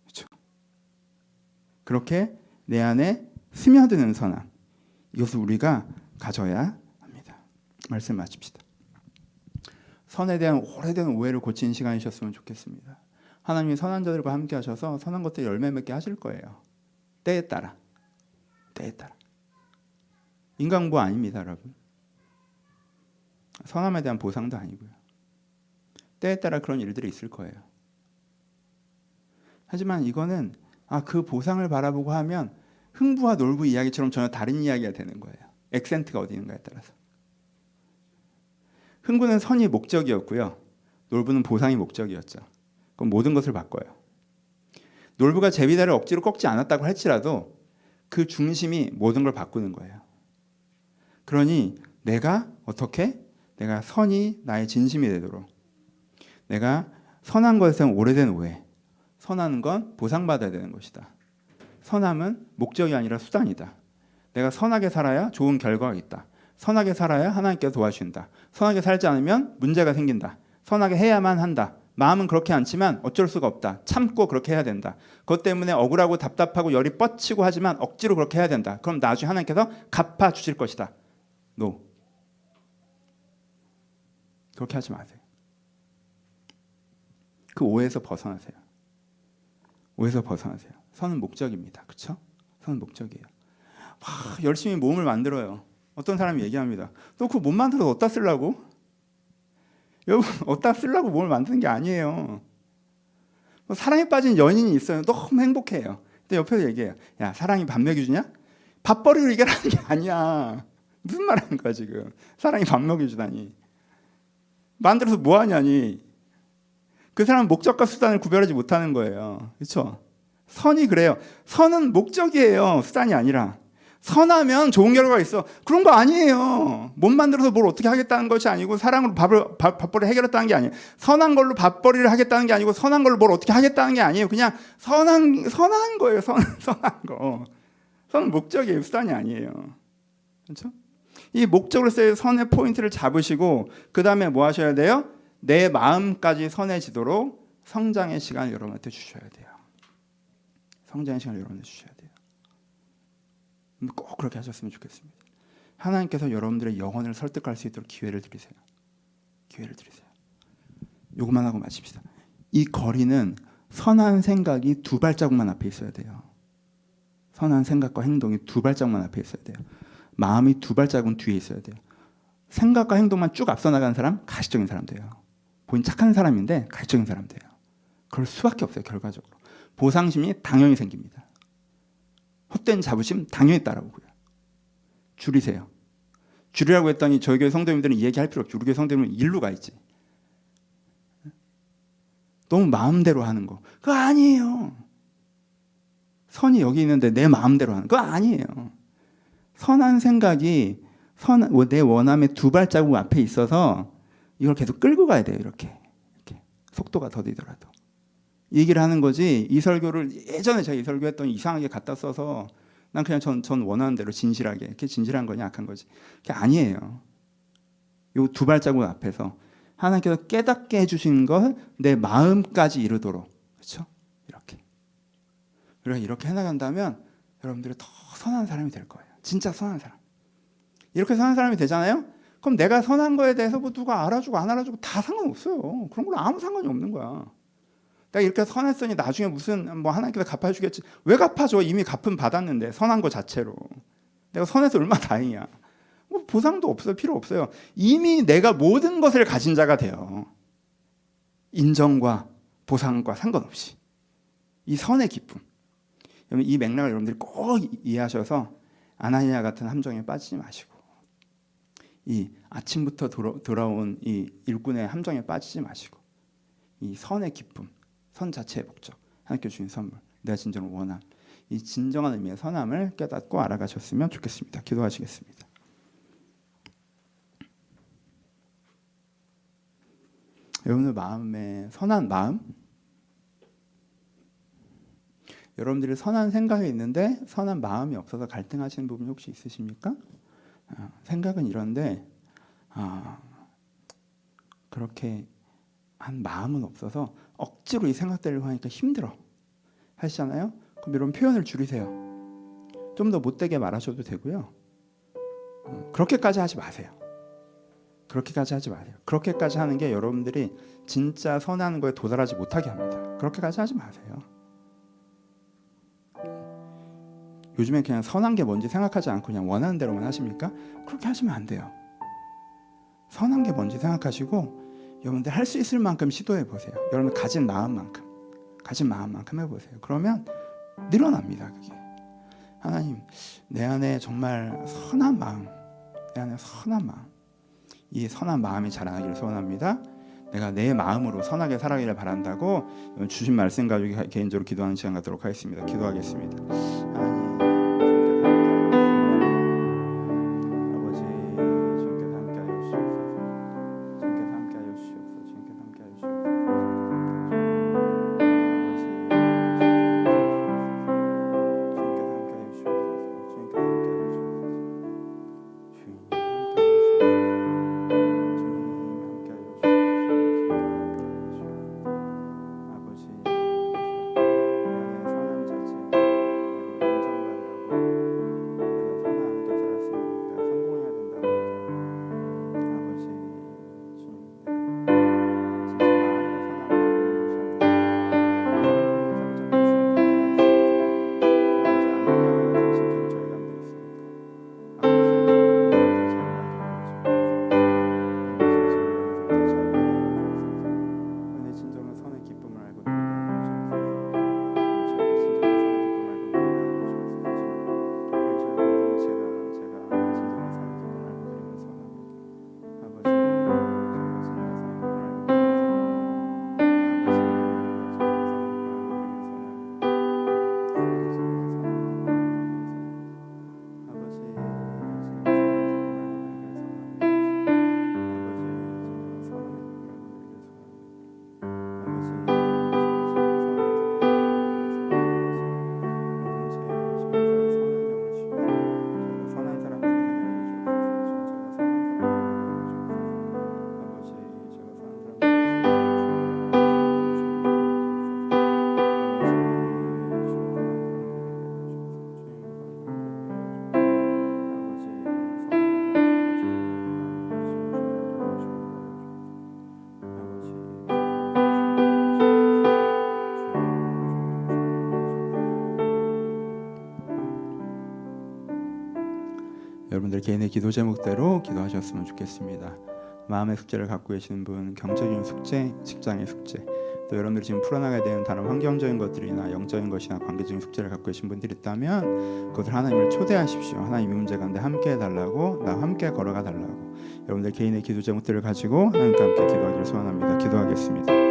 그렇죠? 그렇게 내 안에 스며드는 선함. 이것을 우리가 가져야 합니다. 말씀 마칩시다. 선에 대한 오래된 오해를 고치는 시간이셨으면 좋겠습니다. 하나님이 선한 자들과 함께 하셔서 선한 것들 열매 맺게 하실 거예요. 때에 따라. 때에 따라. 인간부 아닙니다, 여러분. 선함에 대한 보상도 아니고요. 때에 따라 그런 일들이 있을 거예요. 하지만 이거는 아, 그 보상을 바라보고 하면 흥부와 놀부 이야기처럼 전혀 다른 이야기가 되는 거예요. 액센트가 어디 있는가에 따라서. 흥부는 선이 목적이었고요. 놀부는 보상이 목적이었죠. 그럼 모든 것을 바꿔요. 놀부가 제비다를 억지로 꺾지 않았다고 할지라도 그 중심이 모든 걸 바꾸는 거예요. 그러니 내가 어떻게 내가 선이 나의 진심이 되도록 내가 선한 것에는 오래된 오해 선하는 건 보상받아야 되는 것이다. 선함은 목적이 아니라 수단이다. 내가 선하게 살아야 좋은 결과가 있다. 선하게 살아야 하나님께서 도와주신다. 선하게 살지 않으면 문제가 생긴다. 선하게 해야만 한다. 마음은 그렇게 않지만 어쩔 수가 없다. 참고 그렇게 해야 된다. 그것 때문에 억울하고 답답하고 열이 뻗치고 하지만 억지로 그렇게 해야 된다. 그럼 나중에 하나님께서 갚아 주실 것이다. 노. 그렇게 하지 마세요. 그 오해에서 벗어나세요. 오해에서 벗어나세요. 선은 목적입니다. 그렇죠? 선은 목적이에요. 와, 열심히 몸을 만들어요. 어떤 사람이 얘기합니다. 너 그거 못 만들어서 어디다 쓰려고? 여러분 [LAUGHS] 어디다 쓰려고 몸을 만드는 게 아니에요. 뭐 사랑에 빠진 연인이 있어요. 너무 행복해요. 근데 옆에서 얘기해요. 야 사랑이 밥 먹여주냐? 밥 버리고 이겨라는 게 아니야. 무슨 말 하는 거야 지금. 사랑이 밥 먹여주다니. 만들어서 뭐 하냐니. 그 사람은 목적과 수단을 구별하지 못하는 거예요. 그렇죠? 선이 그래요. 선은 목적이에요. 수단이 아니라. 선하면 좋은 결과가 있어. 그런 거 아니에요. 못 만들어서 뭘 어떻게 하겠다는 것이 아니고 사랑으로 밥을 밥, 밥벌이를 해결했다는 게 아니에요. 선한 걸로 밥벌이를 하겠다는 게 아니고 선한 걸로 뭘 어떻게 하겠다는 게 아니에요. 그냥 선한 선한 거예요. 선 [LAUGHS] 선한 거. 선은 목적이에요. 수단이 아니에요. 그렇죠? 이 목적으로서의 선의 포인트를 잡으시고 그 다음에 뭐 하셔야 돼요? 내 마음까지 선해지도록 성장의 시간을 여러분한테 주셔야 돼요. 성장의 시간을 여러분한테 주셔야 돼요. 꼭 그렇게 하셨으면 좋겠습니다. 하나님께서 여러분들의 영혼을 설득할 수 있도록 기회를 드리세요. 기회를 드리세요. 요것만 하고 마칩시다. 이 거리는 선한 생각이 두 발자국만 앞에 있어야 돼요. 선한 생각과 행동이 두 발자국만 앞에 있어야 돼요. 마음이 두 발자국 뒤에 있어야 돼요. 생각과 행동만 쭉 앞서 나가는 사람 가시적인 사람 돼요. 본인 착한 사람인데 가시적인 사람 돼요. 그럴 수밖에 없어요. 결과적으로 보상심이 당연히 생깁니다. 헛된 자부심 당연히 따라오고요. 줄이세요. 줄이라고 했더니 저희 교회 성도님들은 얘기할 필요 없죠. 우리 교회 성도님은 일로 가 있지. 너무 마음대로 하는 거. 그거 아니에요. 선이 여기 있는데 내 마음대로 하는 거 아니에요. 선한 생각이 선, 내 원함의 두 발자국 앞에 있어서 이걸 계속 끌고 가야 돼요. 이렇게. 이렇게. 속도가 더디더라도. 얘기를 하는 거지 이 설교를 예전에 제가 이 설교 했더니 이상하게 갖다 써서 난 그냥 전, 전 원하는 대로 진실하게 이렇게 진실한 거냐 악한 거지 그게 아니에요 요 두 발자국 앞에서 하나님께서 깨닫게 해주신 것내 마음까지 이르도록 그렇죠 이렇게 우리가 이렇게 해나간다면 여러분들이 더 선한 사람이 될 거예요 진짜 선한 사람 이렇게 선한 사람이 되잖아요 그럼 내가 선한 거에 대해서 뭐 누가 알아주고 안 알아주고 다 상관없어요 그런 걸로 아무 상관이 없는 거야 내가 이렇게 선했으니 나중에 무슨 뭐 하나님께서 갚아주겠지. 왜 갚아줘? 이미 갚은 받았는데 선한 거 자체로. 내가 선해서 얼마나 다행이야. 뭐 보상도 없어요. 필요 없어요. 이미 내가 모든 것을 가진 자가 돼요. 인정과 보상과 상관없이. 이 선의 기쁨. 이 맥락을 여러분들이 꼭 이해하셔서 아나니아 같은 함정에 빠지지 마시고 이 아침부터 돌아, 온이 일꾼의 함정에 빠지지 마시고 이 선의 기쁨 선 자체의 목적, 하나님께 주신 선물, 내가 진정으로 원함, 이 진정한 의미의 선함을 깨닫고 알아가셨으면 좋겠습니다. 기도하시겠습니다. 여러분들 마음에 선한 마음 여러분들이 선한 생각이 있는데 선한 마음이 없어서 갈등하시는 부분이 혹시 있으십니까? 아, 생각은 이런데 아, 그렇게 한 마음은 없어서 억지로 이 생각들을 하니까 힘들어 하시잖아요. 그럼 이런 표현을 줄이세요. 좀 더 못되게 말하셔도 되고요. 어, 그렇게까지 하지 마세요. 그렇게까지 하지 마세요. 그렇게까지 하는 게 여러분들이 진짜 선한 거에 도달하지 못하게 합니다. 그렇게까지 하지 마세요. 요즘엔 그냥 선한 게 뭔지 생각하지 않고 그냥 원하는 대로만 하십니까? 그렇게 하시면 안 돼요. 선한 게 뭔지 생각하시고 여러분들 할 수 있을 만큼 시도해 보세요. 여러분 가진 마음만큼 가진 마음만큼 해보세요. 그러면 늘어납니다. 그게 하나님 내 안에 정말 선한 마음, 내 안에 선한 마음, 이 선한 마음이 자라나기를 소원합니다. 내가 내 마음으로 선하게 살아기를 바란다고 주신 말씀 가지고 개인적으로 기도하는 시간 갖도록 하겠습니다. 기도하겠습니다. 개인의 기도 제목대로 기도하셨으면 좋겠습니다. 마음의 숙제를 갖고 계시는 분, 경제적인 숙제, 직장의 숙제, 또 여러분들이 지금 풀어나가야 되는 다른 환경적인 것들이나 영적인 것이나 관계적인 숙제를 갖고 계신 분들이 있다면 그것을 하나님을 초대하십시오. 하나님 이 문제 가운데 함께 해달라고, 나 함께 걸어가 달라고. 여러분들 개인의 기도 제목들을 가지고 하나님과 함께 기도하기를 소원합니다. 기도하겠습니다.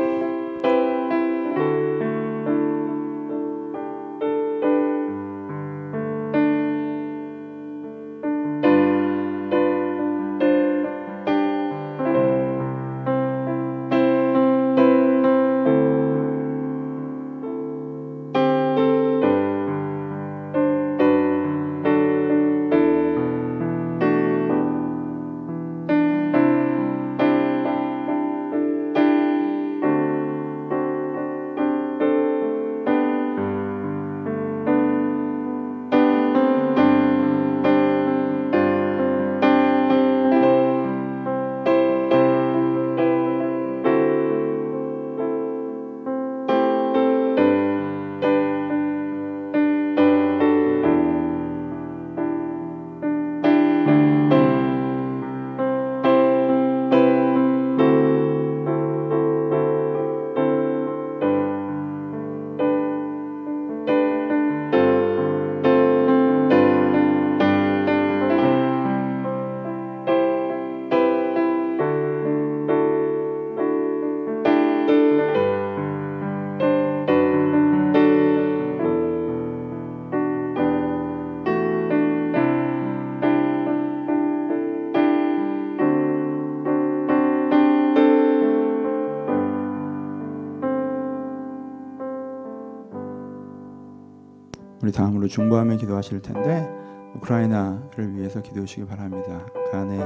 우리 다음으로 중보하며 기도하실 텐데 우크라이나를 위해서 기도해 주시기 바랍니다. 그 안에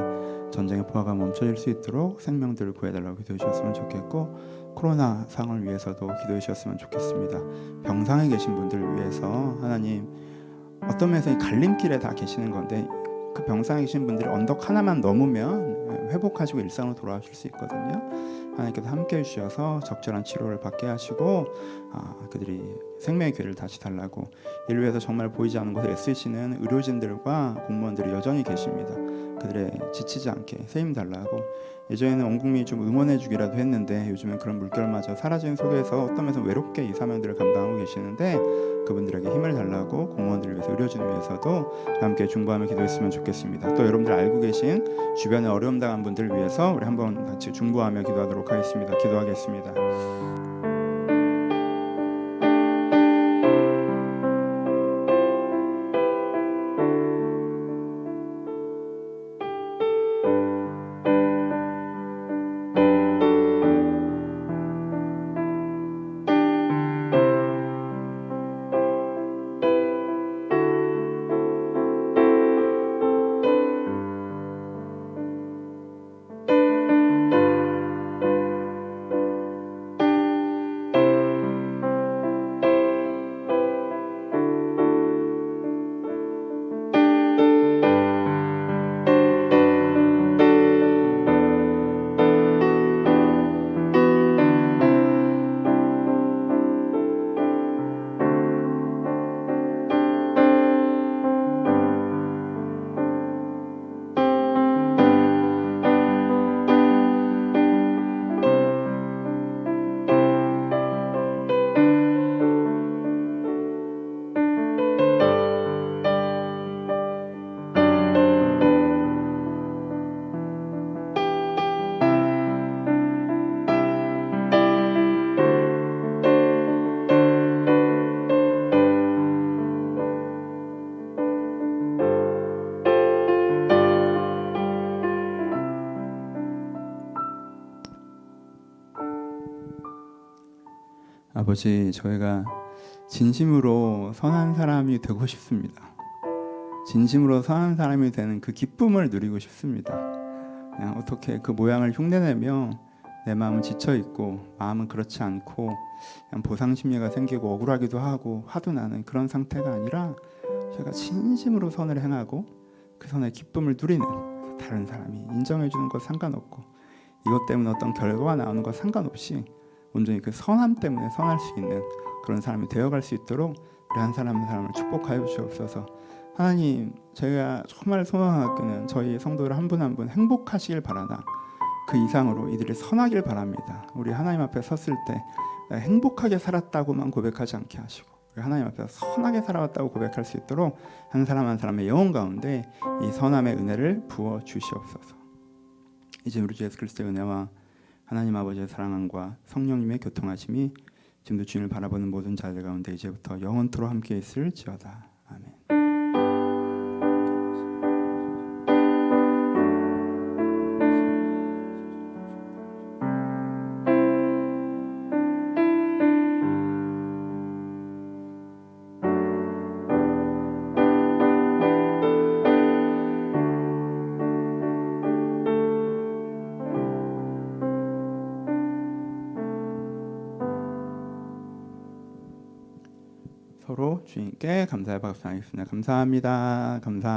전쟁의 포화가 멈춰질 수 있도록 생명들을 구해달라고 기도해 주셨으면 좋겠고 코로나 상을 위해서도 기도해 주셨으면 좋겠습니다. 병상에 계신 분들을 위해서 하나님 어떤 면에서 이 갈림길에 다 계시는 건데 그 병상에 계신 분들이 언덕 하나만 넘으면 회복하시고 일상으로 돌아오실 수 있거든요. 하나님께서 함께 해주셔서 적절한 치료를 받게 하시고 아, 그들이 생명의 기회를 다시 달라고 위해서 정말 보이지 않는 곳에 애쓰시는 의료진들과 공무원들이 여전히 계십니다. 그들의 지치지 않게 세임 달라고 예전에는 온 국민이 좀 응원해주기라도 했는데 요즘엔 그런 물결마저 사라진 속에서 어떤 면에서 외롭게 이 사명들을 감당하고 계시는데 그분들에게 힘을 달라고 공무원들을 위해서 의료진을 위해서도 함께 중보하며 기도했으면 좋겠습니다. 또 여러분들 알고 계신 주변에 어려움 당한 분들을 위해서 우리 한번 같이 중보하며 기도하도록 하겠습니다. 기도하겠습니다. 아버지, 저희가 진심으로 선한 사람이 되고 싶습니다. 진심으로 선한 사람이 되는 그 기쁨을 누리고 싶습니다. 그냥 어떻게 그 모양을 흉내내며 내 마음은 지쳐 있고 마음은 그렇지 않고 그냥 보상 심리가 생기고 억울하기도 하고 화도 나는 그런 상태가 아니라 저희가 진심으로 선을 행하고 그 선의 기쁨을 누리는 다른 사람이 인정해 주는 것 상관없고 이것 때문에 어떤 결과가 나오는 것 상관없이 온전히 그 선함 때문에 선할 수 있는 그런 사람이 되어갈 수 있도록 우리 한 사람 한 사람을 축복하여 주옵소서. 하나님, 저희가 정말 소망하기는 저희 성도들 한분 한 분 행복하시길 바라나 그 이상으로 이들이 선하길 바랍니다. 우리 하나님 앞에 섰을 때 행복하게 살았다고만 고백하지 않게 하시고 우리 하나님 앞에 선하게 살아왔다고 고백할 수 있도록 한 사람 한 사람의 영혼 가운데 이 선함의 은혜를 부어 주시옵소서. 이제 우리 주 예수 그리스도의 은혜와 하나님 아버지의 사랑함과 성령님의 교통하심이 지금도 주님을 바라보는 모든 자들 가운데 이제부터 영원토록 함께 있을 지어다. 주님께 감사의 박수 하겠습니다. 감사합니다. 감사.